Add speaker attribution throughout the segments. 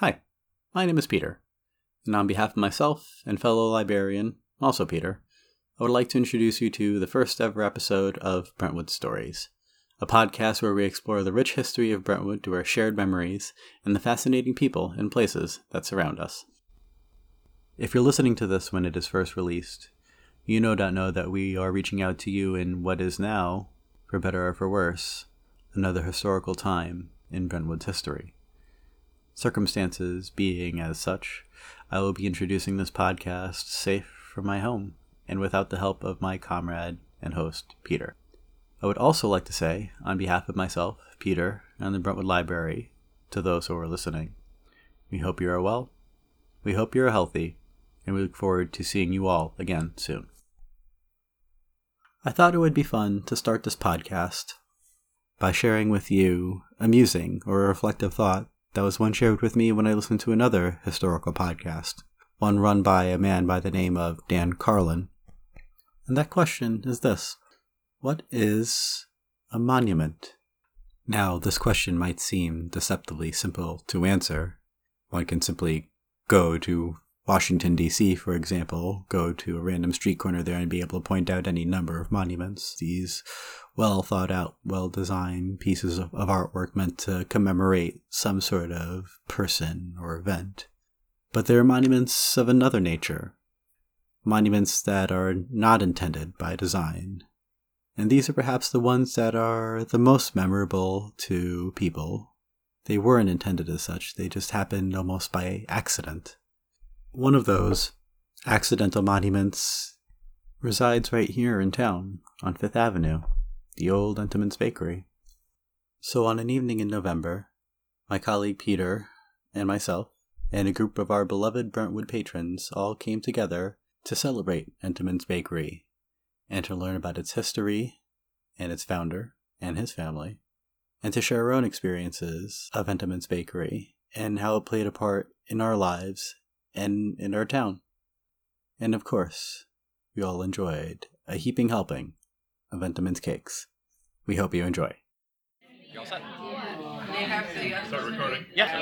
Speaker 1: Hi, my name is Peter, and on behalf of myself and fellow librarian, also Peter, I would like to introduce you to the first ever episode of Brentwood Stories, a podcast where we explore the rich history of Brentwood through our shared memories and the fascinating people and places that surround us. If you're listening to this when it is first released, you no doubt know that we are reaching out to you in what is now, for better or for worse, another historical time in Brentwood's history. Circumstances being as such, I will be introducing this podcast safe from my home and without the help of my comrade and host, Peter. I would also like to say, on behalf of myself, Peter, and the Brentwood Library, to those who are listening, we hope you are well, we hope you are healthy, and we look forward to seeing you all again soon. I thought it would be fun to start this podcast by sharing with you a musing or a reflective thought that was one shared with me when I listened to another historical podcast, one run by a man by the name of Dan Carlin. And that question is this What is a monument? Now, this question might seem deceptively simple to answer. One can simply go to Washington, D.C., for example, go to a random street corner there and be able to point out any number of monuments. These well thought out, well designed pieces of, of, artwork meant to commemorate some sort of person or event. But there are monuments of another nature, monuments that are not intended by design. And these are perhaps the ones that are the most memorable to people. They weren't intended as such, they just happened almost by accident. One of those accidental monuments resides right here in town on Fifth Avenue, the old Entenmann's Bakery. So, on an evening in November, my colleague Peter and myself and a group of our beloved Brentwood patrons all came together to celebrate Entenmann's Bakery and to learn about its history and its founder and his family, and to share our own experiences of Entenmann's Bakery and how it played a part in our lives and in our town. And of course, we all enjoyed a heaping helping of Entenmann's cakes. We hope you enjoy.
Speaker 2: You all set?
Speaker 3: Start recording.
Speaker 2: Yeah.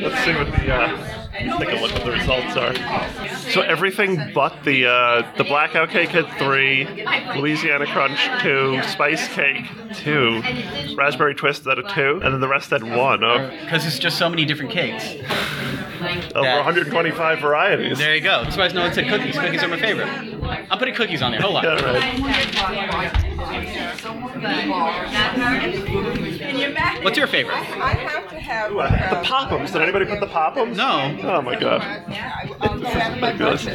Speaker 3: Let's see what the uh, take a look what the results are. So everything but the uh, the blackout cake had three, Louisiana Crunch two, spice cake two, raspberry twist at a two, and then the rest had one. Oh,
Speaker 2: Because it's just so many different cakes.
Speaker 3: over 125 varieties.
Speaker 2: There you go. That's why no one said cookies. Cookies are my favorite. I'm putting cookies on there. Hold on.
Speaker 3: Yeah, right.
Speaker 2: What's your favorite?
Speaker 4: I have to have
Speaker 3: Ooh, I had the uh, pop'ems. Did anybody put the pop'ems?
Speaker 2: No.
Speaker 3: Oh my god.
Speaker 4: I'll go have my breakfast.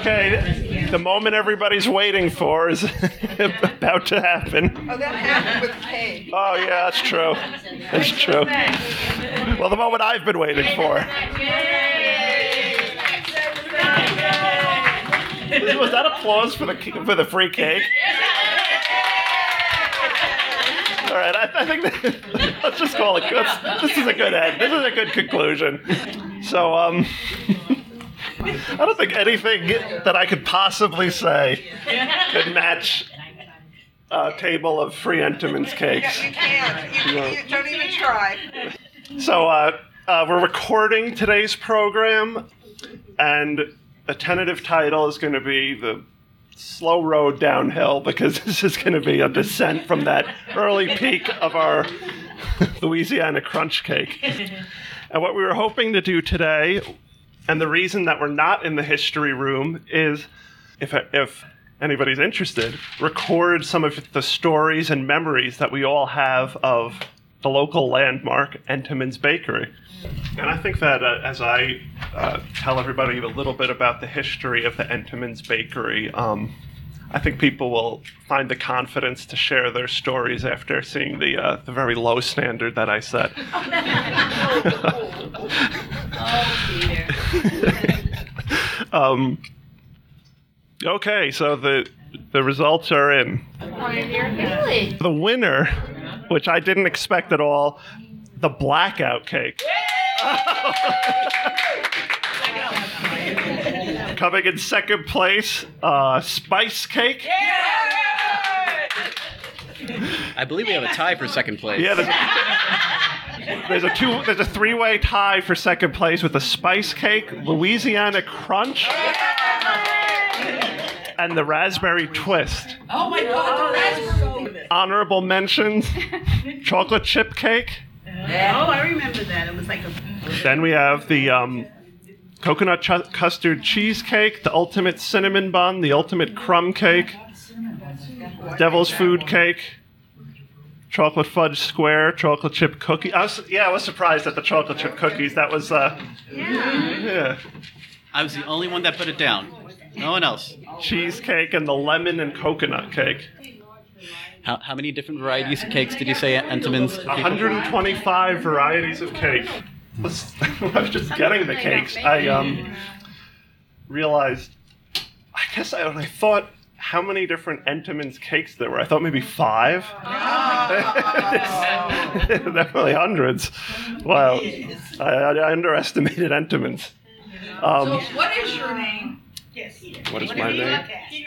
Speaker 3: Okay, the moment everybody's waiting for is about to happen.
Speaker 4: Oh, that happened with cake.
Speaker 3: Oh yeah, that's true. That's true. Well, the moment I've been waiting for. Was that applause for the for the free cake? All right, I, I think that, let's just call it good. This is a good end. This is a good conclusion. So, um, I don't think anything that I could possibly say could match a table of free Entenmann's cakes.
Speaker 4: You can't. You, you don't even try.
Speaker 3: So uh, uh, we're recording today's program, and a tentative title is going to be the slow road downhill because this is going to be a descent from that early peak of our Louisiana crunch cake. And what we were hoping to do today, and the reason that we're not in the history room is if if anybody's interested, record some of the stories and memories that we all have of the local landmark, Entenmann's Bakery. And I think that uh, as I uh, tell everybody a little bit about the history of the Entenmann's Bakery, um, I think people will find the confidence to share their stories after seeing the uh, the very low standard that I set. um, okay, so the the results are in. The winner, which I didn't expect at all, the blackout cake. Coming in second place, uh, spice cake.
Speaker 2: I believe we have a tie for second place.
Speaker 3: Yeah, there's there's a two there's a three way tie for second place with the spice cake, Louisiana Crunch, and the raspberry twist.
Speaker 5: Oh my god, the raspberry.
Speaker 3: Honorable mentions: chocolate chip cake.
Speaker 6: Oh, I remember that. It was like a.
Speaker 3: Then we have the um, coconut ch- custard cheesecake, the ultimate cinnamon bun, the ultimate crumb cake, devil's food cake, chocolate fudge square, chocolate chip cookie. I was, yeah, I was surprised at the chocolate chip cookies. That was, uh, yeah,
Speaker 2: I was the only one that put it down. No one else.
Speaker 3: cheesecake and the lemon and coconut cake.
Speaker 2: How, how many different varieties of cakes did you say at Entenmann's?
Speaker 3: 125 varieties of cake. I was just getting the cakes. I um, realized, I guess I, I thought how many different Entenmann's cakes there were. I thought maybe five. Definitely hundreds. Wow. I, I underestimated Entenmann's. Um,
Speaker 5: What is your name?
Speaker 6: Yes.
Speaker 3: what is my name?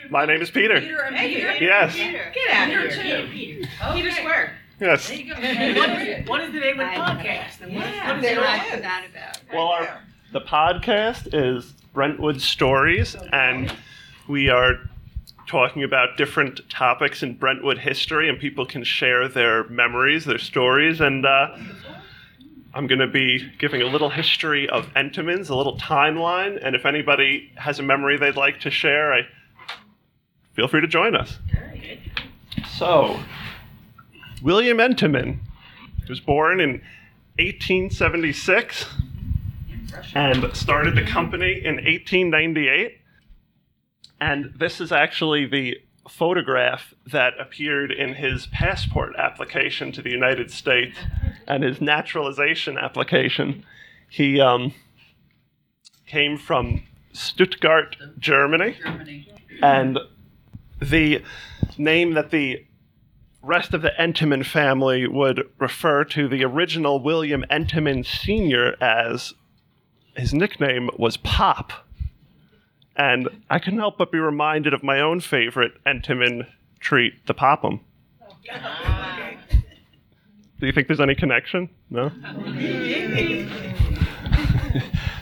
Speaker 3: My name is Peter.
Speaker 5: Peter and Peter?
Speaker 3: Yes.
Speaker 5: Get out of here. Peter.
Speaker 6: Peter Square.
Speaker 3: Yes.
Speaker 5: There you go.
Speaker 6: What is, what is the name of the podcast? And what,
Speaker 5: Yeah,
Speaker 6: what is
Speaker 4: there
Speaker 6: your
Speaker 4: it
Speaker 6: act-
Speaker 4: is.
Speaker 5: about?
Speaker 3: Well, our, the podcast is Brentwood Stories, and we are talking about different topics in Brentwood history, and people can share their memories, their stories, and uh, I'm going to be giving a little history of Entenmann's, a little timeline, and if anybody has a memory they'd like to share, I feel free to join us. So, William Entenmann was born in 1876 and started the company in 1898. And this is actually the photograph that appeared in his passport application to the United States and his naturalization application. He um, came from Stuttgart, Germany, and the name that the rest of the Entenmann family would refer to the original William Entenmann Sr. as his nickname was Pop. And I couldn't help but be reminded of my own favorite Entenmann treat, the Pop'em. Do you think there's any connection? No?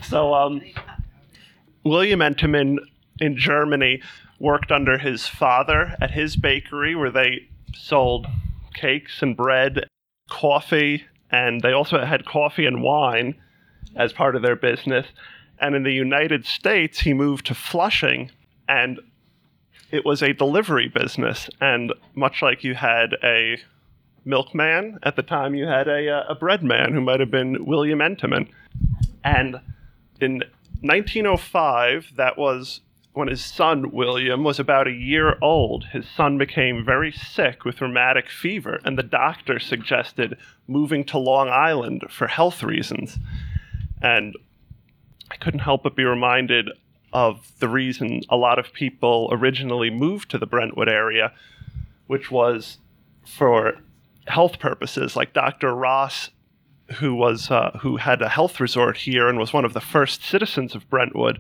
Speaker 3: so, um, William Entenmann in Germany worked under his father at his bakery where they sold cakes and bread, coffee, and they also had coffee and wine as part of their business. And in the United States, he moved to Flushing, and it was a delivery business. And much like you had a milkman, at the time you had a, uh, a bread man who might have been William Entenmann. And in 1905, that was when his son William was about a year old. His son became very sick with rheumatic fever, and the doctor suggested moving to Long Island for health reasons. And I couldn't help but be reminded of the reason a lot of people originally moved to the Brentwood area, which was for health purposes, like Dr. Ross who was uh, who had a health resort here and was one of the first citizens of Brentwood,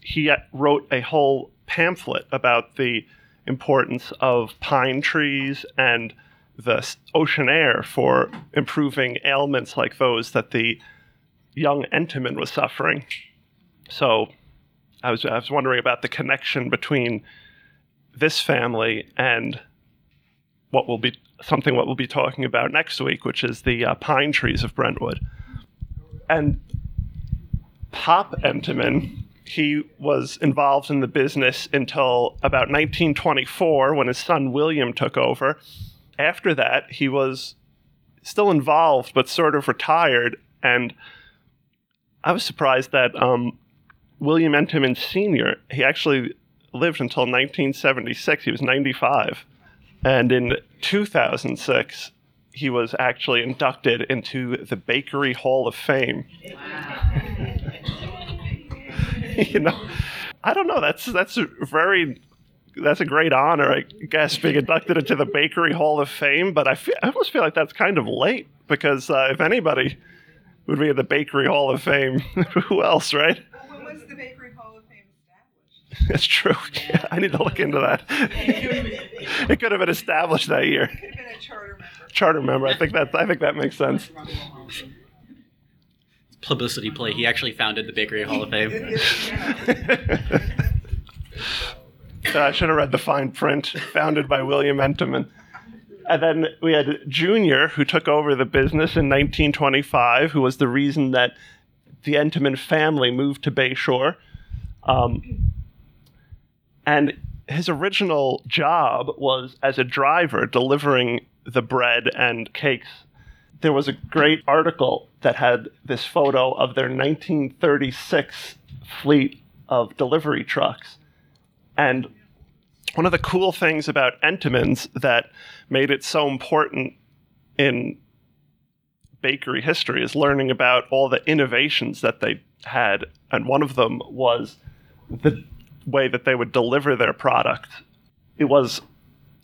Speaker 3: he uh, wrote a whole pamphlet about the importance of pine trees and the ocean air for improving ailments like those that the young Entenmann was suffering. So, I was I was wondering about the connection between this family and what will be something what we'll be talking about next week, which is the uh, pine trees of Brentwood. And Pop Entenmann, he was involved in the business until about 1924 when his son William took over. After that, he was still involved but sort of retired. And I was surprised that um, William Entenmann Sr., he actually lived until 1976. He was 95. And in 2006, he was actually inducted into the Bakery Hall of Fame. you know, I don't know. That's that's a very that's a great honor, I guess, being inducted into the Bakery Hall of Fame. But I feel, I almost feel like that's kind of late because uh, if anybody would be in the Bakery Hall of Fame, who else, right?
Speaker 4: When was the Bakery Hall of Fame established?
Speaker 3: That's true. Yeah, I need to look into that. it could have been established that year.
Speaker 4: It Could have been a charter member.
Speaker 3: charter member. I think that I think that makes sense.
Speaker 2: Publicity play. He actually founded the Bakery Hall of Fame.
Speaker 3: Uh, I should have read the fine print. Founded by William Entenmann. And then we had Junior, who took over the business in 1925, who was the reason that the Entenmann family moved to Bayshore. Um, and his original job was as a driver delivering the bread and cakes. There was a great article that had this photo of their 1936 fleet of delivery trucks. And one of the cool things about Entenmann's that made it so important in bakery history is learning about all the innovations that they had. And one of them was the way that they would deliver their product. It was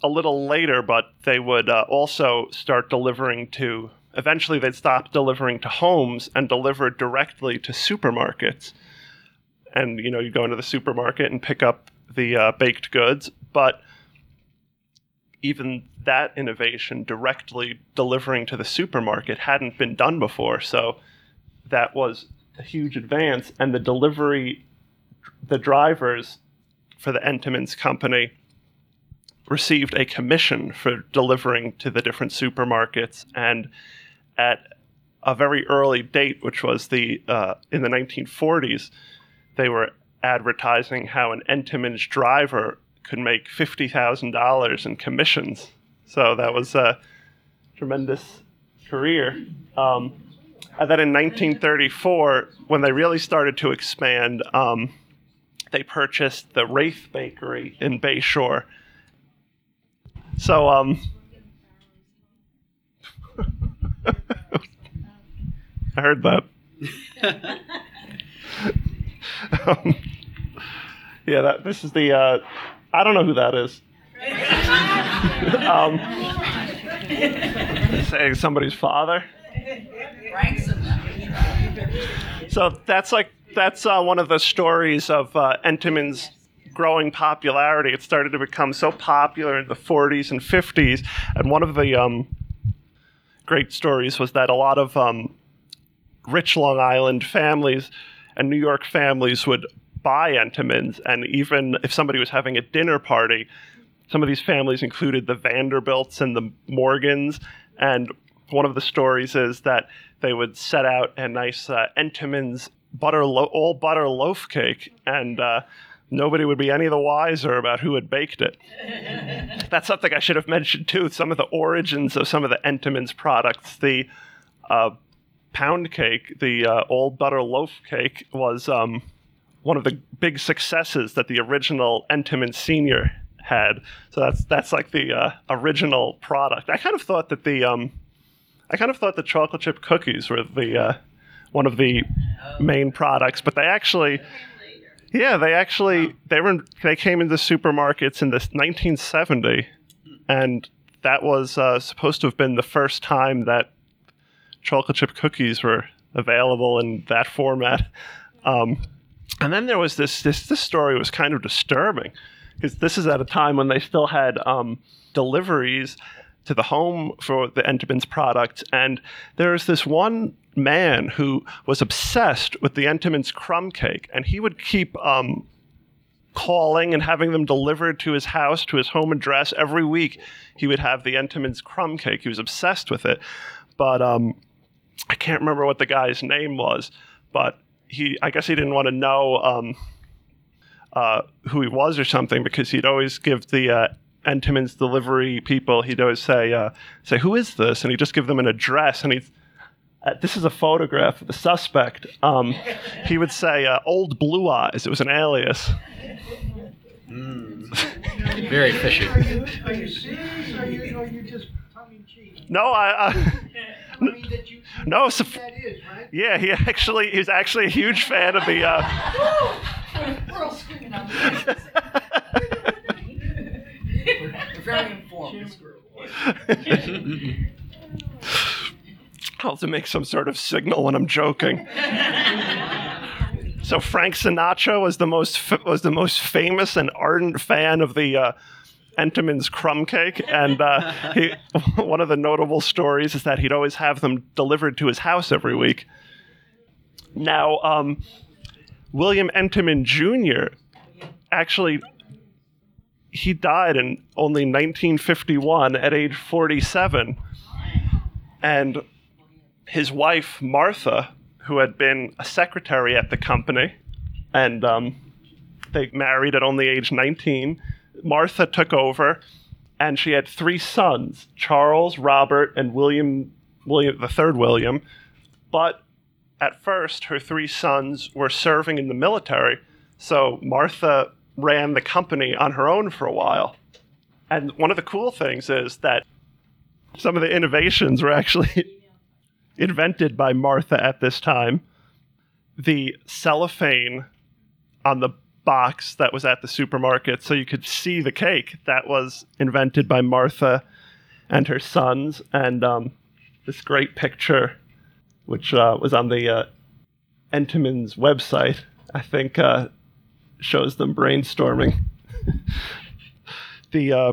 Speaker 3: a little later, but they would uh, also start delivering to, eventually, they'd stop delivering to homes and deliver directly to supermarkets. And, you know, you go into the supermarket and pick up the uh, baked goods, but even that innovation directly delivering to the supermarket hadn't been done before. So that was a huge advance. And the delivery, the drivers for the Entenmann's company received a commission for delivering to the different supermarkets. And at a very early date, which was the uh, in the 1940s, they were advertising how an Entenmann's driver could make fifty thousand dollars in commissions. So that was a tremendous career. Um, and then in 1934, when they really started to expand, um, they purchased the Wraith Bakery in Bayshore. So, um, I heard that. um, yeah, that this is the. Uh, I don't know who that is. um, saying somebody's father. So that's like that's uh, one of the stories of uh, growing popularity. It started to become so popular in the 40s and 50s, and one of the um, great stories was that a lot of um, rich Long Island families and New York families would buy Entenmann's, and even if somebody was having a dinner party, some of these families included the Vanderbilts and the Morgans, and one of the stories is that they would set out a nice uh, Entenmann's butter lo- all butter loaf cake, and uh, nobody would be any the wiser about who had baked it. That's something I should have mentioned too. Some of the origins of some of the Entenmann's products, the uh, pound cake, the uh, old butter loaf cake, was um, one of the big successes that the original Entenmann Senior had. So that's that's like the uh, original product. I kind of thought that the um, I kind of thought the chocolate chip cookies were the uh, one of the main products, but they actually, yeah, they actually they were they came into supermarkets in this 1970, and that was uh, supposed to have been the first time that chocolate chip cookies were available in that format. Um, and then there was this this this story was kind of disturbing because this is at a time when they still had um, deliveries to the home for the Entenmann's product. And there's this one man who was obsessed with the Entenmann's crumb cake, and he would keep um, calling and having them delivered to his house, to his home address every week. He would have the Entenmann's crumb cake. He was obsessed with it, but um, I can't remember what the guy's name was. But he, I guess he didn't want to know. Um, uh, who he was or something because he'd always give the uh, Entenmann's delivery people, he'd always say, uh, say, who is this? And he'd just give them an address. And he'd, uh, this is a photograph of the suspect. Um, he would say, uh, Old Blue Eyes. It was an alias.
Speaker 2: Very fishy.
Speaker 7: Are you, are you serious or are you, are you just tongue in cheek?
Speaker 3: No, I. I
Speaker 7: I mean, that you,
Speaker 3: no, so,
Speaker 7: that is, right?
Speaker 3: yeah, he actually he was actually a huge fan of the.
Speaker 5: All screaming on the Very informed.
Speaker 3: I'll have to make some sort of signal when I'm joking. so Frank Sinatra was the most fa- was the most famous and ardent fan of the uh, Entenmann's crumb cake, and uh, he, one of the notable stories is that he'd always have them delivered to his house every week. Now, um, William Entenmann Jr. actually he died in only 1951 at age 47, and his wife Martha, who had been a secretary at the company, and um, they married at only age 19. Martha took over, and she had three sons: Charles, Robert, and William. William, the third William. But at first, her three sons were serving in the military, so Martha ran the company on her own for a while. And one of the cool things is that some of the innovations were actually invented by Martha at this time. The cellophane on the box that was at the supermarket so you could see the cake that was invented by Martha and her sons and um, this great picture which uh, was on the uh, website I think uh, shows them brainstorming the uh,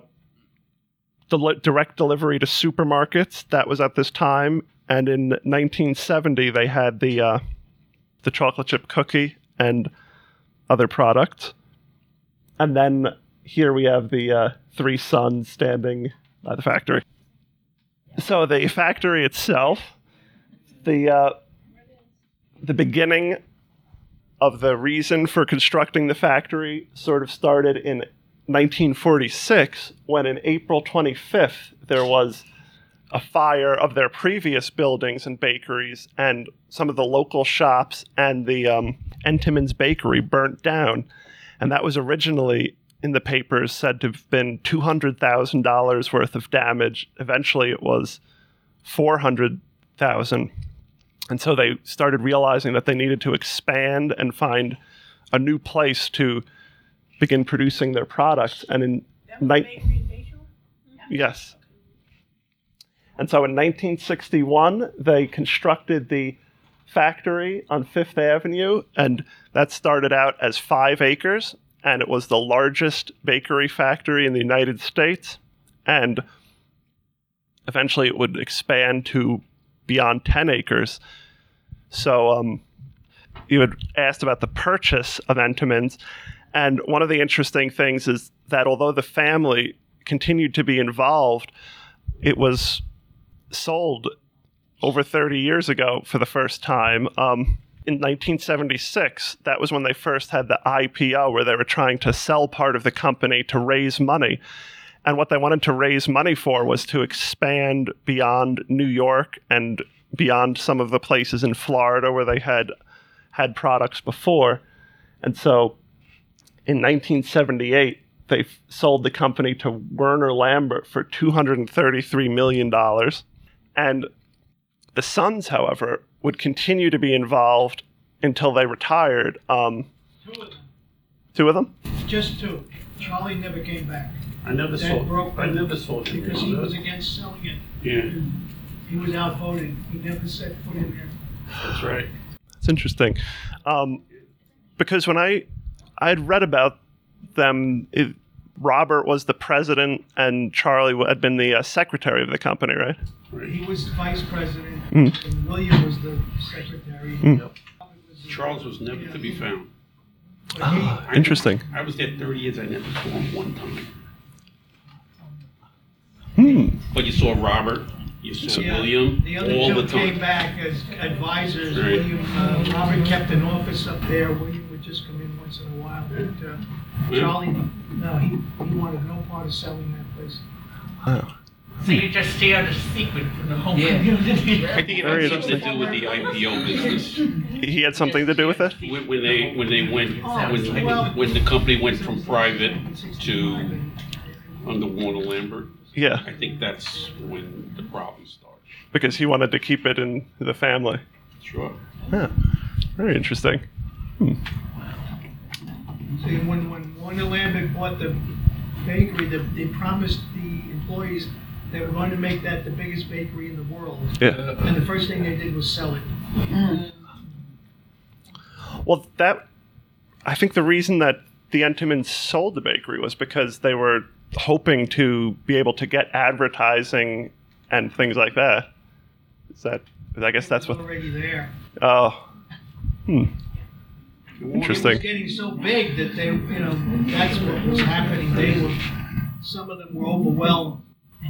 Speaker 3: direct delivery to supermarkets that was at this time and in 1970 they had the uh, the chocolate chip cookie and other products. And then here we have the uh, three sons standing by the factory. So the factory itself, the uh, the beginning of the reason for constructing the factory sort of started in 1946 when in April 25th there was a fire of their previous buildings and bakeries, and some of the local shops and the um, bakery burnt down. And that was originally in the papers said to have been $200,000 worth of damage. Eventually, it was 400,000. And so they started realizing that they needed to expand and find a new place to begin producing their products. And in ni- yes, and so in 1961, they constructed the factory on Fifth Avenue, and that started out as five acres, and it was the largest bakery factory in the United States. And eventually it would expand to beyond 10 acres. So um, you had asked about the purchase of Entenmann's, and one of the interesting things is that although the family continued to be involved, it was sold over 30 years ago for the first time. Um, in 1976, that was when they first had the IPO, where they were trying to sell part of the company to raise money. And what they wanted to raise money for was to expand beyond New York and beyond some of the places in Florida where they had had products before. And so in 1978, they sold the company to Warner Lambert for $233 million. And the sons, however, would continue to be involved until they retired. Um,
Speaker 7: Two of them.
Speaker 3: two of them?
Speaker 7: Just two. Charlie never came back.
Speaker 8: I never
Speaker 7: That
Speaker 8: saw.
Speaker 7: broke
Speaker 8: I never saw him.
Speaker 7: Because he was against selling it.
Speaker 8: Yeah,
Speaker 7: He was outvoted. He never set foot in there.
Speaker 8: that's right.
Speaker 3: It's interesting. Um, because when I I had read about them, it, Robert was the president and Charlie had been the uh, secretary of the company, right?
Speaker 7: He was vice president,
Speaker 3: Mm.
Speaker 7: and William was the secretary.
Speaker 3: Mm.
Speaker 7: Robert was
Speaker 8: Charles was never to be found.
Speaker 7: But he-
Speaker 8: I-
Speaker 3: Interesting.
Speaker 8: I was there 30 years. I never saw him one time.
Speaker 3: Hmm.
Speaker 8: But you saw Robert. You saw
Speaker 7: Yeah,
Speaker 8: William
Speaker 7: The other
Speaker 8: all
Speaker 7: two
Speaker 8: the
Speaker 7: came
Speaker 8: time.
Speaker 7: back as advisors.
Speaker 8: Right.
Speaker 7: William, uh, Robert kept an office up there. William would just come in once in a while. But uh,
Speaker 8: Yeah.
Speaker 7: Charlie, no, he, he wanted no part of selling that place.
Speaker 3: Wow.
Speaker 6: So you just shared a secret from the whole
Speaker 5: Yeah.
Speaker 6: community.
Speaker 8: I think it
Speaker 3: Very
Speaker 8: had something to do with the IPO business.
Speaker 3: He had something to do with it.
Speaker 8: When, when they when they went when,
Speaker 7: well-
Speaker 8: when the company went from private to under Warner Lambert.
Speaker 3: Yeah,
Speaker 8: I think that's when the problem started.
Speaker 3: because he wanted to keep it in the family.
Speaker 8: Sure.
Speaker 3: Yeah. Very interesting. Wow.
Speaker 7: See, when, when Warner Lambert bought the bakery, the, they promised the employees they were going to make that the biggest bakery in the world.
Speaker 3: Yeah.
Speaker 7: And the first thing they did was sell it. Mm.
Speaker 3: Well, that I think the reason that the Entenmann's sold the bakery was because they were hoping to be able to get advertising and things like that. Is that? I guess that's what.
Speaker 7: Already there.
Speaker 3: Oh, hmm.
Speaker 7: It
Speaker 3: interesting.
Speaker 7: It was getting so big that they, you know, that's what was happening. They were, some of them were overwhelmed.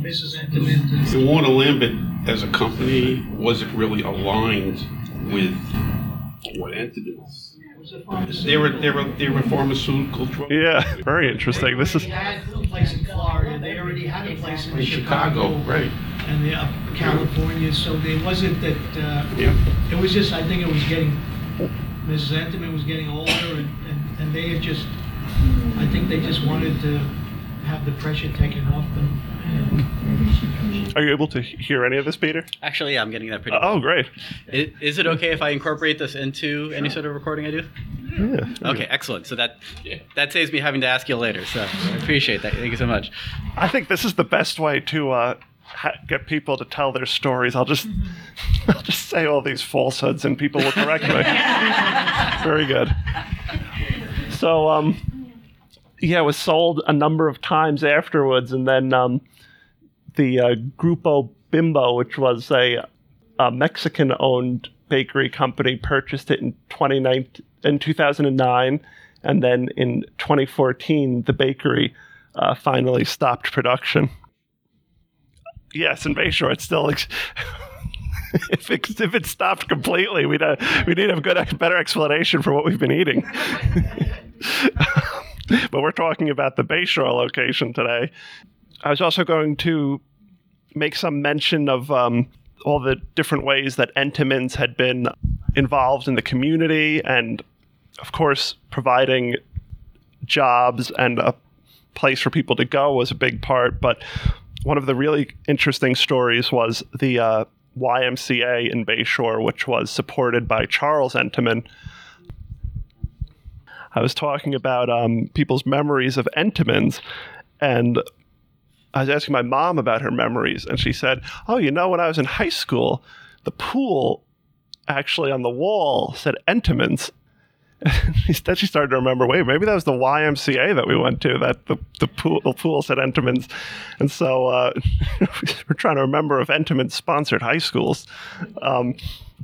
Speaker 7: Mrs. Entenmann and
Speaker 8: The Warner Lambert as a company wasn't really aligned with what entities.
Speaker 7: Was a pharmaceutical.
Speaker 8: They were they were they were pharmaceutical drug.
Speaker 3: Yeah, very interesting. This is
Speaker 7: They had a place in Florida. They already had a place in
Speaker 8: In Chicago, right?
Speaker 7: and the, up California. So it wasn't that. Uh,
Speaker 8: Yeah.
Speaker 7: it was just. I think it was getting. Mrs. Entenmann was getting older, and, and, and they had just. I think they just wanted to have the pressure taken off them.
Speaker 3: Are you able to hear any of this, Peter?
Speaker 1: Actually, yeah, I'm getting that pretty.
Speaker 3: Oh, great.
Speaker 1: I- Is it okay if I incorporate this into any sort of recording I do?
Speaker 3: Yeah.
Speaker 1: Okay, excellent. So that that saves me having to ask you later. So I appreciate that. Thank you so much.
Speaker 3: I think this is the best way to uh, ha- get people to tell their stories. I'll just, I'll just say all these falsehoods, and people will correct me. Very good. So, um, yeah, it was sold a number of times afterwards, and then um, the uh, Grupo Bimbo, which was a, a Mexican-owned bakery company, purchased it in 2019, in 2009, and then in 2014, the bakery uh, finally stopped production. Yes, in Bayshore, it's still. Ex- if, it, if it stopped completely, we'd uh, we need a good, better explanation for what we've been eating. but we're talking about the Bayshore location today. I was also going to make some mention of um, all the different ways that Entenmann's had been involved in the community, and of course, providing jobs and a place for people to go was a big part. But one of the really interesting stories was the uh, YMCA in Bayshore, which was supported by Charles Entenmann. I was talking about um, people's memories of Entenmann's, and I was asking my mom about her memories, and she said, "Oh, you know, when I was in high school, the pool actually on the wall said Entenmann's." Instead, she started to remember. Wait, maybe that was the YMCA that we went to. That the the pool the pool said Entenmann's, and so uh, we're trying to remember if Entenmann sponsored high schools. Um,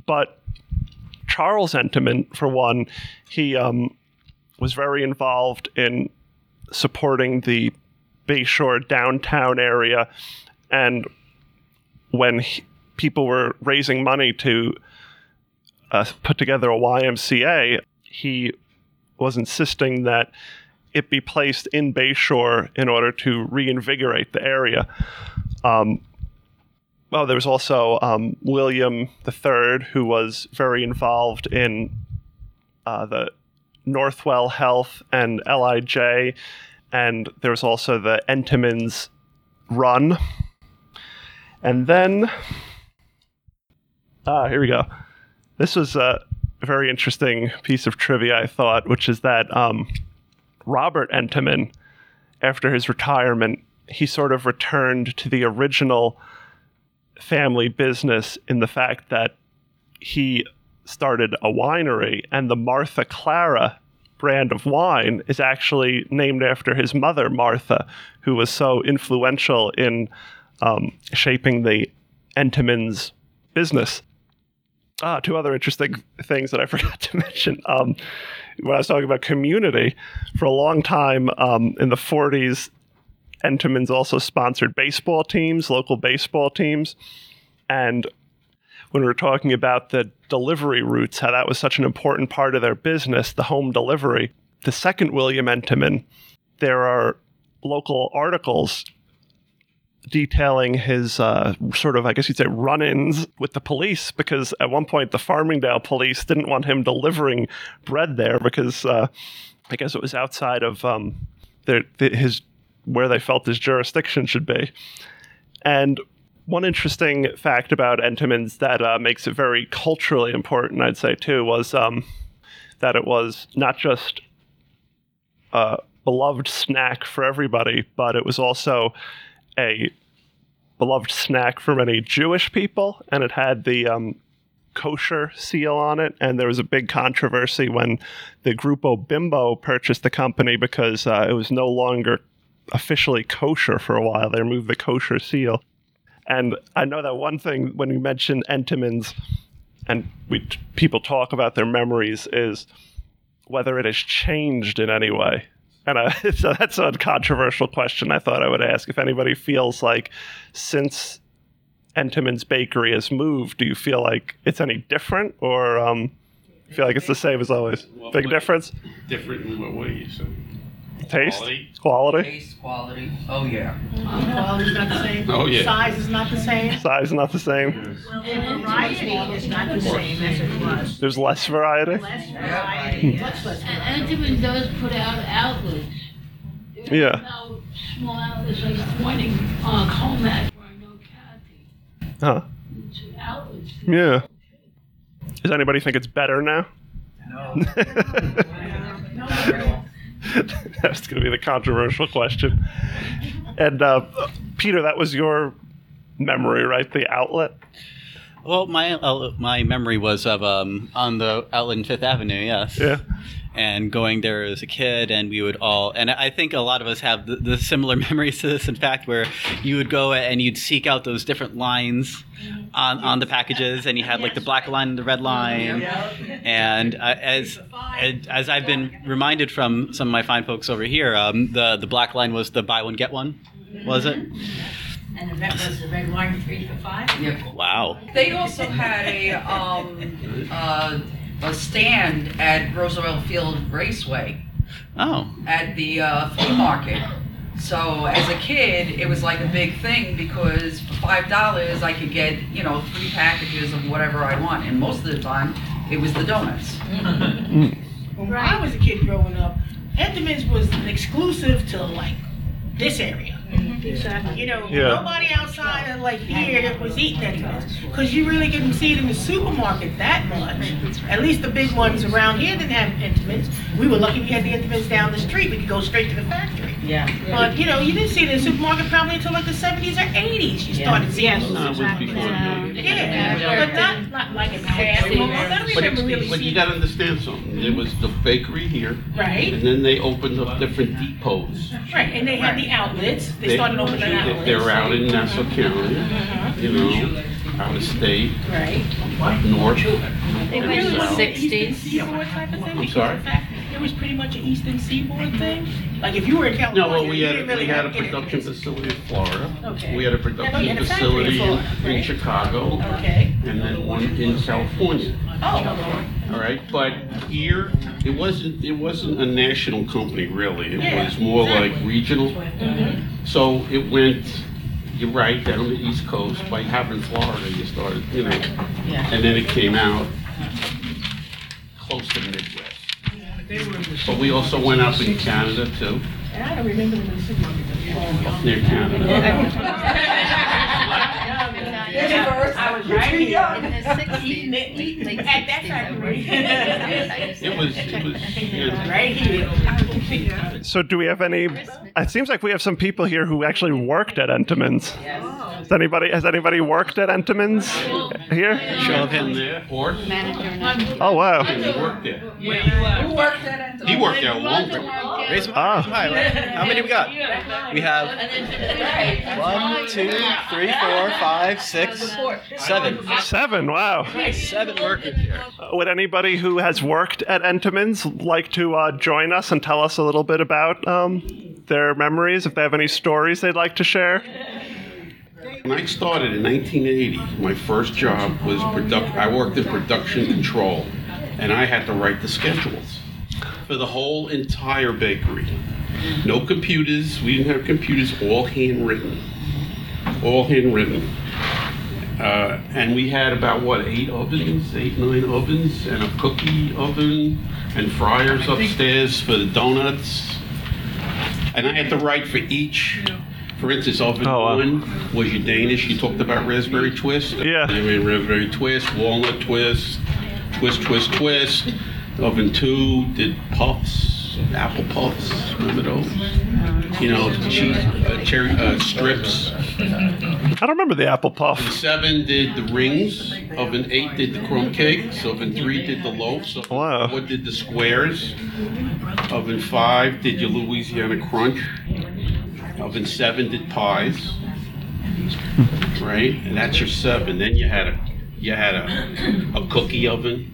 Speaker 3: but Charles Entenmann, for one, he um, was very involved in supporting the Bayshore downtown area, and when he, people were raising money to uh, put together a YMCA, he was insisting that it be placed in Bayshore in order to reinvigorate the area. Um, well, there was also um, William III, who was very involved in uh, the Northwell Health and LIJ, and there was also the Entenmann's Run. And then, ah, here we go. This was a very interesting piece of trivia, I thought, which is that um, Robert Entenmann, after his retirement, he sort of returned to the original family business in the fact that he started a winery, and the Martha Clara brand of wine is actually named after his mother, Martha, who was so influential in um, shaping the Entenmann's business. Ah, two other interesting things that I forgot to mention. Um, when I was talking about community, for a long time um, in the 40s, Entenmann's also sponsored baseball teams, local baseball teams. And when we were talking about the delivery routes, how that was such an important part of their business, the home delivery, the second William Entenmann, there are local articles detailing his uh, sort of, I guess you'd say, run ins with the police because at one point the Farmingdale police didn't want him delivering bread there because uh, I guess it was outside of um, their, his where they felt his jurisdiction should be. And one interesting fact about Entenmann's that uh, makes it very culturally important, I'd say too, was um, that it was not just a beloved snack for everybody, but it was also a beloved snack for many Jewish people, and it had the um, kosher seal on it. And there was a big controversy when the Grupo Bimbo purchased the company because uh, it was no longer officially kosher for a while. They removed the kosher seal. And I know that one thing when we mention Entenmann's and we people talk about their memories is whether it has changed in any way. And so that's a controversial question I thought I would ask. If anybody feels like since Entenmann's Bakery has moved, do you feel like it's any different or um, feel like it's the same as always?
Speaker 8: What
Speaker 3: Big
Speaker 8: way?
Speaker 3: difference?
Speaker 8: Different in what ways?
Speaker 3: Taste?
Speaker 8: Quality?
Speaker 3: Quality?
Speaker 5: Taste, quality. Oh, yeah.
Speaker 7: Quality's not the same.
Speaker 8: Oh, yeah.
Speaker 7: Size is not the same.
Speaker 3: Size not the same.
Speaker 7: And variety is not the same as it was.
Speaker 3: There's less variety.
Speaker 7: Less variety, much less variety.
Speaker 9: Entenmann does put out outlets.
Speaker 3: Yeah.
Speaker 9: Now, small outlets like one in uh, Commack where I Kathy.
Speaker 3: Huh.
Speaker 9: Two outlets.
Speaker 3: Yeah. Does anybody think it's better now?
Speaker 5: No.
Speaker 3: That's going to be the controversial question. And uh, Peter, that was your memory, right? The outlet.
Speaker 1: Well, my uh, my memory was of um, on the outlet in Fifth Avenue, yes.
Speaker 3: Yeah.
Speaker 1: And going there as a kid, and we would all, and I think a lot of us have the, the similar memories to this. In fact, where you would go and you'd seek out those different lines on, on the packages, and you had like the black line and the red line. And uh, as as I've been reminded from some of my fine folks over here, um, the the black line was the buy one get one, was it?
Speaker 6: And the red was the red wine, three for five?
Speaker 5: Yeah.
Speaker 1: Wow.
Speaker 5: They also had a, um, uh, a stand at Roosevelt Field Raceway
Speaker 1: Oh.
Speaker 5: at the uh, flea market. So as a kid, it was like a big thing because for five dollars I could get, you know, three packages of whatever I want, and most of the time it was the donuts.
Speaker 7: When I was a kid growing up, Entenmann's was exclusive to like this area. You know,
Speaker 3: Yeah.
Speaker 7: nobody outside of like here was eating Entenmann's because you really couldn't see it in the supermarket that much. At least the big ones around here didn't have Entenmann's. We were lucky we had the Entenmann's down the street. We could go straight to the factory.
Speaker 5: Yeah.
Speaker 7: But you know, you didn't see it in the supermarket probably until like the 70s or 80s. You started seeing those.
Speaker 8: No, it was before the
Speaker 7: Yeah, but not, not like in fast. I don't
Speaker 8: But,
Speaker 7: remember really
Speaker 8: but you
Speaker 7: seeing
Speaker 8: gotta understand something. There was the bakery here,
Speaker 7: Right.
Speaker 8: and then they opened up different depots.
Speaker 7: Right, and they had the outlets. They started opening
Speaker 8: they-
Speaker 7: outlets.
Speaker 8: They're out in Nassau County,
Speaker 7: Uh-huh.
Speaker 8: you know, out of state,
Speaker 7: Right.
Speaker 8: up north.
Speaker 7: It
Speaker 8: and
Speaker 7: really was
Speaker 8: south.
Speaker 7: an Eastern Seaboard type of thing.
Speaker 8: I'm sorry?
Speaker 7: It was pretty much an Eastern Seaboard thing. Like if you were in California,
Speaker 8: No, well, we
Speaker 7: you
Speaker 8: had,
Speaker 7: didn't really
Speaker 8: we had a
Speaker 7: have to get
Speaker 8: production
Speaker 7: it.
Speaker 8: facility in Florida.
Speaker 7: Okay.
Speaker 8: We had a
Speaker 7: Yeah, you
Speaker 8: production
Speaker 7: had a factory in
Speaker 8: facility in,
Speaker 7: Florida,
Speaker 8: in
Speaker 7: right?
Speaker 8: Chicago,
Speaker 7: Okay.
Speaker 8: and then one in California.
Speaker 7: Oh.
Speaker 8: All right, but here it wasn't. It wasn't a national company really. It
Speaker 7: Yeah,
Speaker 8: was more like
Speaker 7: exactly.
Speaker 8: regional.
Speaker 7: Mhm.
Speaker 8: So it went. You're right down the East Coast. By having Florida, you started, you know,
Speaker 5: Yeah.
Speaker 8: and then it came out close to Midwest.
Speaker 7: They were in the
Speaker 8: But we also went up in Canada too,
Speaker 7: And I don't remember them in the supermarket.
Speaker 8: up near Canada.
Speaker 5: I was right here.
Speaker 9: In the sixties, late
Speaker 7: At that
Speaker 9: sixties.
Speaker 8: It was. It was. Yeah.
Speaker 7: Right here.
Speaker 3: So, do we have any? It seems like we have some people here who actually worked at Entenmann's. Has anybody has anybody worked at Entenmann's here?
Speaker 8: Show of him there, or
Speaker 3: Oh wow!
Speaker 8: he worked there.
Speaker 5: Who worked at Entenmann's?
Speaker 8: He worked there a long time.
Speaker 1: Raise them
Speaker 3: Ah.
Speaker 1: high. How many we got? We have one, two, three, four, five, six, seven.
Speaker 3: Seven. Wow.
Speaker 1: Seven workers here.
Speaker 3: Would anybody who has worked at Entenmann's like to uh, join us and tell us a little bit about um, their memories? If they have any stories they'd like to share.
Speaker 8: When I started in 1980, my first job was product. I worked in production control, and I had to write the schedules for the whole entire bakery. No computers. We didn't have computers. All handwritten. All handwritten. Uh, and we had about what eight ovens, eight nine ovens, and a cookie oven, and fryers upstairs for the donuts. And I had to write for each. For instance, oven
Speaker 3: Oh, wow.
Speaker 8: one was your Danish. You talked about raspberry twist.
Speaker 3: Yeah.
Speaker 8: I mean, raspberry twist, walnut twist, twist, twist, twist. Oven two did puffs, apple puffs. Remember those? You know, cheese, uh, cherry uh, strips.
Speaker 3: I don't remember the apple puff.
Speaker 8: Seven did the rings. Oven eight did the crumb cakes. Oven three did the loaves. Oven
Speaker 3: Wow.
Speaker 8: four did the squares. Oven five did your Louisiana crunch. Oven seven did pies, right? And that's your seven. Then you had a you had a, a cookie oven,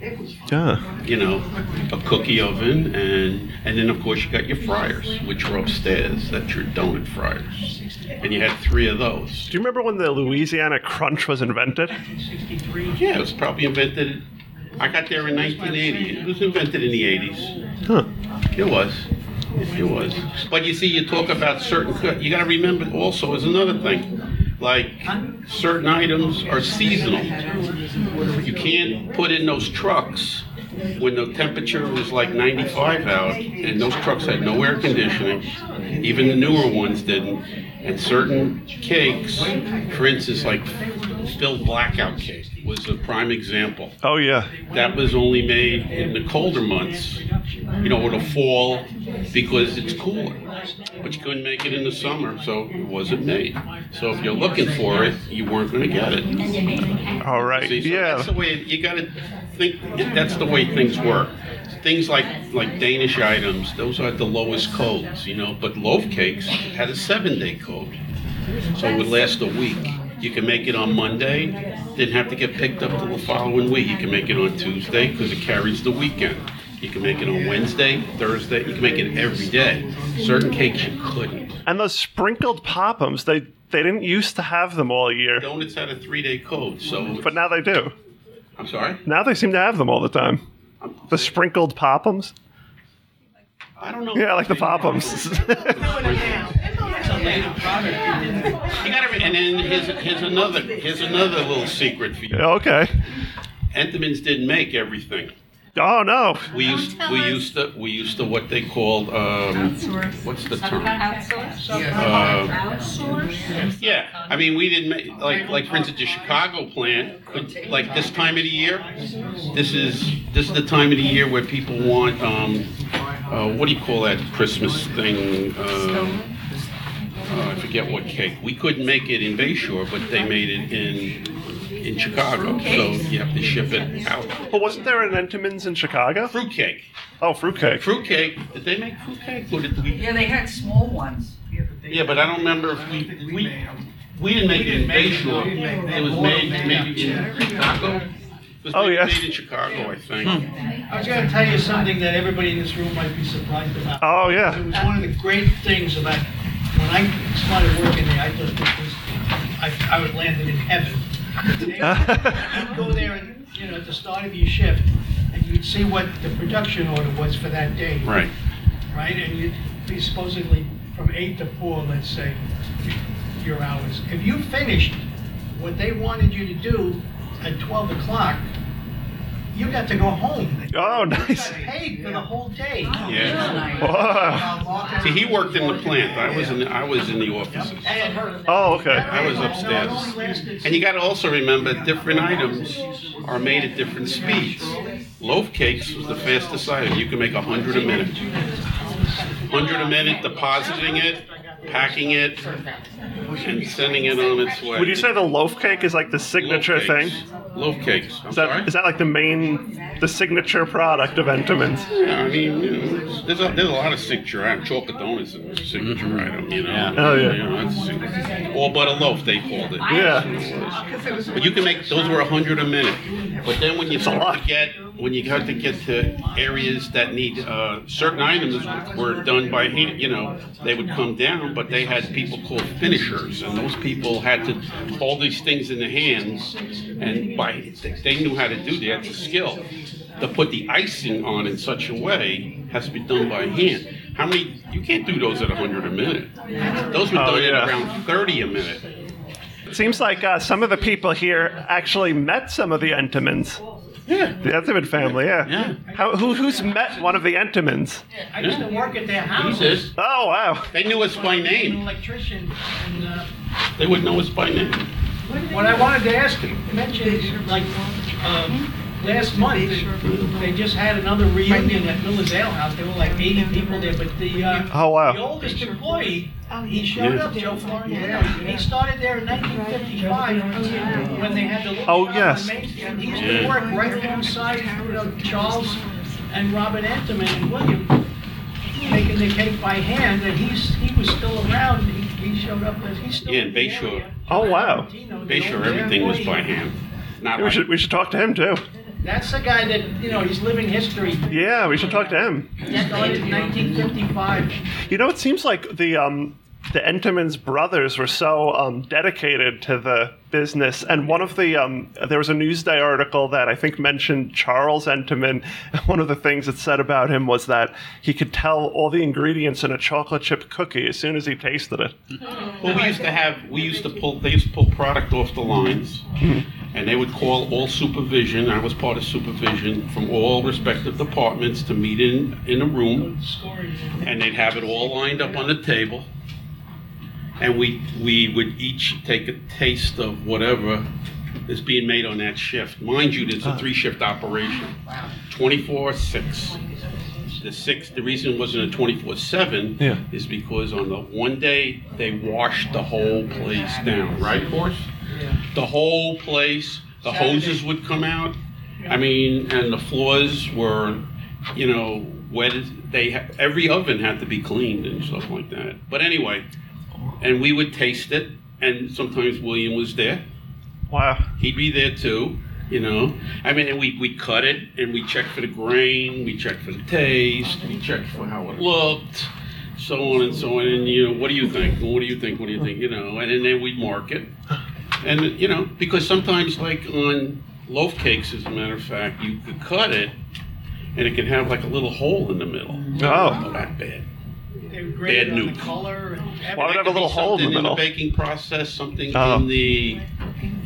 Speaker 3: Yeah.
Speaker 8: you know, a cookie oven, and and then of course you got your fryers, which were upstairs. That's your donut fryers, and you had three of those.
Speaker 3: Do you remember when the Louisiana Crunch was invented?
Speaker 8: Yeah, it was probably invented. I got there in 1980. It was invented in the 80s.
Speaker 3: Huh.
Speaker 8: It was. It was. But you see, you talk about certain. You got to remember also is another thing. Like certain items are seasonal. You can't put in those trucks when the temperature was like 95 out, and those trucks had no air conditioning. Even the newer ones didn't. And certain cakes, for instance, like Phil Blackout cake was a prime example
Speaker 3: Oh yeah.
Speaker 8: that was only made in the colder months, you know, or the fall, because it's cooler. But you couldn't make it in the summer, so it wasn't made. So if you're looking for it, you weren't going to get it.
Speaker 3: All right.
Speaker 8: See, so
Speaker 3: Yeah.
Speaker 8: that's the way you got to think. That's the way things work. Things like like Danish items, those are the lowest codes, you know. But loaf cakes had a seven-day code, so it would last a week. You can make it on Monday, didn't have to get picked up till the following week. You can make it on Tuesday because it carries the weekend. You can make it on Wednesday, Thursday. You can make it every day. Certain cakes you couldn't.
Speaker 3: And those sprinkled Pop'Ems, they they didn't used to have them all year,
Speaker 8: Donuts had a three-day code, so
Speaker 3: but now they do.
Speaker 8: I'm sorry.
Speaker 3: Now they seem to have them all the time. The sprinkled Pop'Ems.
Speaker 8: I don't know.
Speaker 3: Yeah, like the Pop'Ems.
Speaker 8: You gotta, and then here's, here's another here's another little secret for you.
Speaker 3: okay.
Speaker 8: Entenmann's didn't make everything.
Speaker 3: Oh no.
Speaker 8: We used we used to we used to what they called um, what's the term? Uh, yeah, I mean we didn't make like like for instance the Chicago plant like this time of the year. This is this is the time of the year where people want um, uh, what do you call that Christmas thing? Uh, uh, I forget what cake. We couldn't make it in Bayshore, but they made it in in Chicago. So you have to ship it out.
Speaker 3: But wasn't there an Entenmann's in Chicago?
Speaker 8: Fruitcake.
Speaker 3: Oh, fruitcake.
Speaker 8: Fruitcake. Did they make fruitcake? Or did we?
Speaker 5: Yeah, they had small ones.
Speaker 8: Yeah, but I don't remember if we we we didn't make it in Bayshore. It was made maybe in Chicago. It was
Speaker 3: Oh,
Speaker 8: made,
Speaker 3: yeah.
Speaker 8: made in Chicago, I think.
Speaker 10: I was gonna tell you something that everybody in this room might be surprised about.
Speaker 3: Oh yeah.
Speaker 10: It was one of the great things about, when I started working there, I thought this was, I, I was landed in heaven. You'd go there and, you know, at the start of your shift, and you'd see what the production order was for that day.
Speaker 8: Right.
Speaker 10: Right, and you'd be supposedly from eight to four, let's say, your hours. If you finished what they wanted you to do at twelve o'clock, you got to go home.
Speaker 3: Oh, nice.
Speaker 10: You
Speaker 3: nice.
Speaker 10: got paid for the whole day.
Speaker 8: Oh, yeah.
Speaker 3: Whoa.
Speaker 8: See, he worked in the plant. I was in the, I was in the offices.
Speaker 3: Oh, okay.
Speaker 8: I was upstairs. And you got to also remember, different items are made at different speeds. Loaf cakes was the fastest item. You can make a hundred a minute. Hundred a minute, depositing it, packing it, and sending it on its way.
Speaker 3: Would you say the loaf cake is like the signature
Speaker 8: Loaf
Speaker 3: thing?
Speaker 8: cakes. Loaf cakes. I'm
Speaker 3: Is
Speaker 8: sorry.
Speaker 3: that, is that like the main, the signature product of Entenmann's?
Speaker 8: Yeah, I mean, you know, there's a, there's a lot of signature items. Chocolate donuts is a signature mm-hmm. item, you know.
Speaker 1: Yeah.
Speaker 3: Oh, yeah.
Speaker 8: You know, it's a signature- All but a loaf, they called it.
Speaker 3: Yeah.
Speaker 8: But you can make those were a hundred a minute. But then when you
Speaker 3: a
Speaker 8: start
Speaker 3: lot.
Speaker 8: to get when you have to get to areas that need uh, certain items were done by hand, you know, they would come down, but they had people called finishers, and those people had to hold these things in the hands, and by they knew how to do. They had the skill to put the icing on in such a way has to be done by hand. How many? You can't do those at a hundred a minute. Those were
Speaker 3: Oh,
Speaker 8: done
Speaker 3: yeah.
Speaker 8: at around thirty a minute.
Speaker 3: It seems like uh, some of the people here actually met some of the Entenmann's.
Speaker 8: Yeah.
Speaker 3: The Entenmann family, yeah.
Speaker 8: Yeah.
Speaker 3: How, who, who's met one of the Entenmann's?
Speaker 10: I used to work at their
Speaker 8: He
Speaker 10: house.
Speaker 3: Oh, wow.
Speaker 8: they knew us by
Speaker 10: An
Speaker 8: name.
Speaker 10: electrician, and, uh,
Speaker 8: They wouldn't know us by name.
Speaker 10: what I wanted to ask you, you mentioned, like, um, last month, they just had another reunion at Miller's Ale House, there were like eighty people there, but the, uh,
Speaker 3: Oh, wow.
Speaker 10: the oldest employee, he showed up, Joe Florian, he started there in nineteen fifty-five, when they had the little
Speaker 3: Oh,
Speaker 10: shop
Speaker 3: yes.
Speaker 10: on Main Street, and he used to work right alongside, you know, Charles and Robert Entenmann and William, making the cake by hand, and he's, he was still around, he, he showed up, as he's still
Speaker 8: Yeah,
Speaker 10: in the
Speaker 8: Bayshore.
Speaker 10: area.
Speaker 3: Oh, wow.
Speaker 10: Tino, the
Speaker 8: Bayshore,
Speaker 10: old
Speaker 8: everything was by hand. Not
Speaker 3: We
Speaker 8: like,
Speaker 3: should we should talk to him too.
Speaker 10: That's the guy that, you know, he's living history.
Speaker 3: Yeah, we should talk to him.
Speaker 10: He started in 1955.
Speaker 3: You know, it seems like the um, the Entenmann's brothers were so um, dedicated to the business, and one of the um, there was a Newsday article that I think mentioned Charles Entenmann. One of the things it said about him was that he could tell all the ingredients in a chocolate chip cookie as soon as he tasted it.
Speaker 8: well, we used to have, we used to pull, they used to pull product off the lines, and they would call all supervision, I was part of supervision, from all respective departments to meet in, in a room, and they'd have it all lined up on the table. And we, we would each take a taste of whatever is being made on that shift. Mind you, it's a ah. three-shift operation. Twenty-four, six. The six, the reason it wasn't a twenty-four, seven
Speaker 3: Yeah.
Speaker 8: is because on the one day, they washed the whole place down, right, Horse? The whole place, the hoses would come out. I mean, and the floors were, you know, wet. They, ha- every oven had to be cleaned and stuff like that. But anyway, and we would taste it, and sometimes William was there.
Speaker 3: Wow.
Speaker 8: He'd be there too, you know. I mean, and we we cut it, and we checked for the grain, we checked for the taste, we checked for how it looked, so on and so on. And you know, what do you think? What do you think? What do you think? You know, and, then we'd mark it, and you know, because sometimes like on loaf cakes, as a matter of fact, you could cut it, and it can have like a little hole in the middle.
Speaker 3: Oh.
Speaker 8: Not that bad.
Speaker 10: They were graded on the
Speaker 8: news.
Speaker 10: color and
Speaker 3: Why would it have a little hole in the
Speaker 8: Something
Speaker 3: middle?
Speaker 8: baking process, something
Speaker 3: Oh.
Speaker 8: in the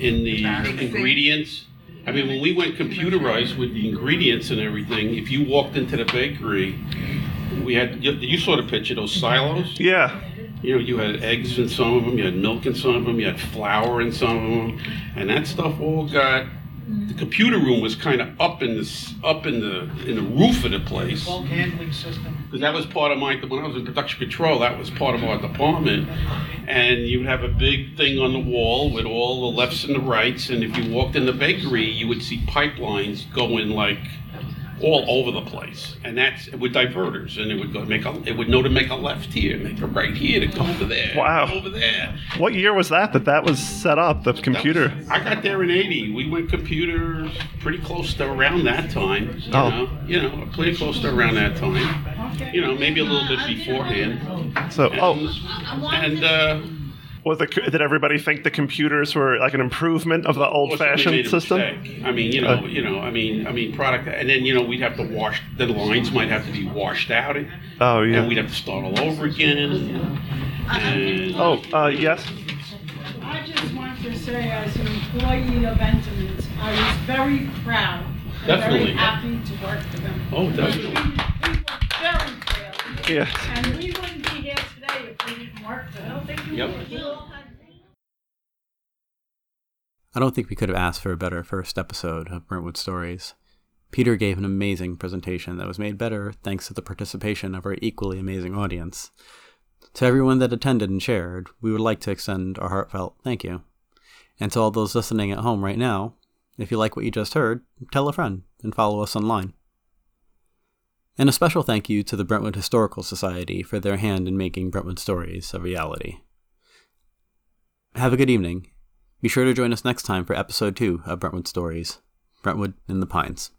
Speaker 8: in the ingredients. I mean, when we went computerized with the ingredients and everything, if you walked into the bakery, we had you, you saw the picture those silos.
Speaker 3: Yeah.
Speaker 8: You know, you had eggs in some of them, you had milk in some of them, you had flour in some of them, and that stuff all got. The mm-hmm. computer room was kind of up in this up in the in the roof of the place.
Speaker 10: Bulk handling system.
Speaker 8: Because that was part of my, when I was in production control, that was part of our department. And you'd have a big thing on the wall with all the lefts and the rights. And if you walked in the bakery, you would see pipelines going like all over the place. And that's with diverters. And it would go make a, it would know to make a left here, make a right here to go over there.
Speaker 3: Wow.
Speaker 8: go Over there.
Speaker 3: What year was that that that was set up? The computer.
Speaker 8: I got there in '80. We went computers pretty close to around that time. You
Speaker 3: Oh.
Speaker 8: know, you know, pretty close to around that time. You know, maybe a little bit beforehand.
Speaker 3: So, oh,
Speaker 8: And uh,
Speaker 3: was the did everybody think the computers were like an improvement of the old-fashioned
Speaker 8: made a
Speaker 3: system?
Speaker 8: I mean, you know,
Speaker 3: Uh.
Speaker 8: you know, I mean, I mean, product, and then you know, we'd have to wash. The lines might have to be washed out, and
Speaker 3: Oh yeah.
Speaker 8: and we'd have to start all over again. And
Speaker 3: Oh, uh, yes.
Speaker 6: I just want to say, as an employee of Entenmann's, I was very proud. and
Speaker 8: Definitely.
Speaker 6: Very happy to work for them.
Speaker 8: oh, definitely.
Speaker 6: We worked very fair.
Speaker 3: Yes.
Speaker 6: And we
Speaker 8: Yep.
Speaker 1: I don't think we could have asked for a better first episode of Brentwood Stories. Peter gave an amazing presentation that was made better thanks to the participation of our equally amazing audience. To everyone that attended and shared, we would like to extend our heartfelt thank you. And to all those listening at home right now, if you like what you just heard, tell a friend and follow us online. And a special thank you to the Brentwood Historical Society for their hand in making Brentwood Stories a reality. Have a good evening. Be sure to join us next time for episode 2 of Brentwood Stories Brentwood in the Pines.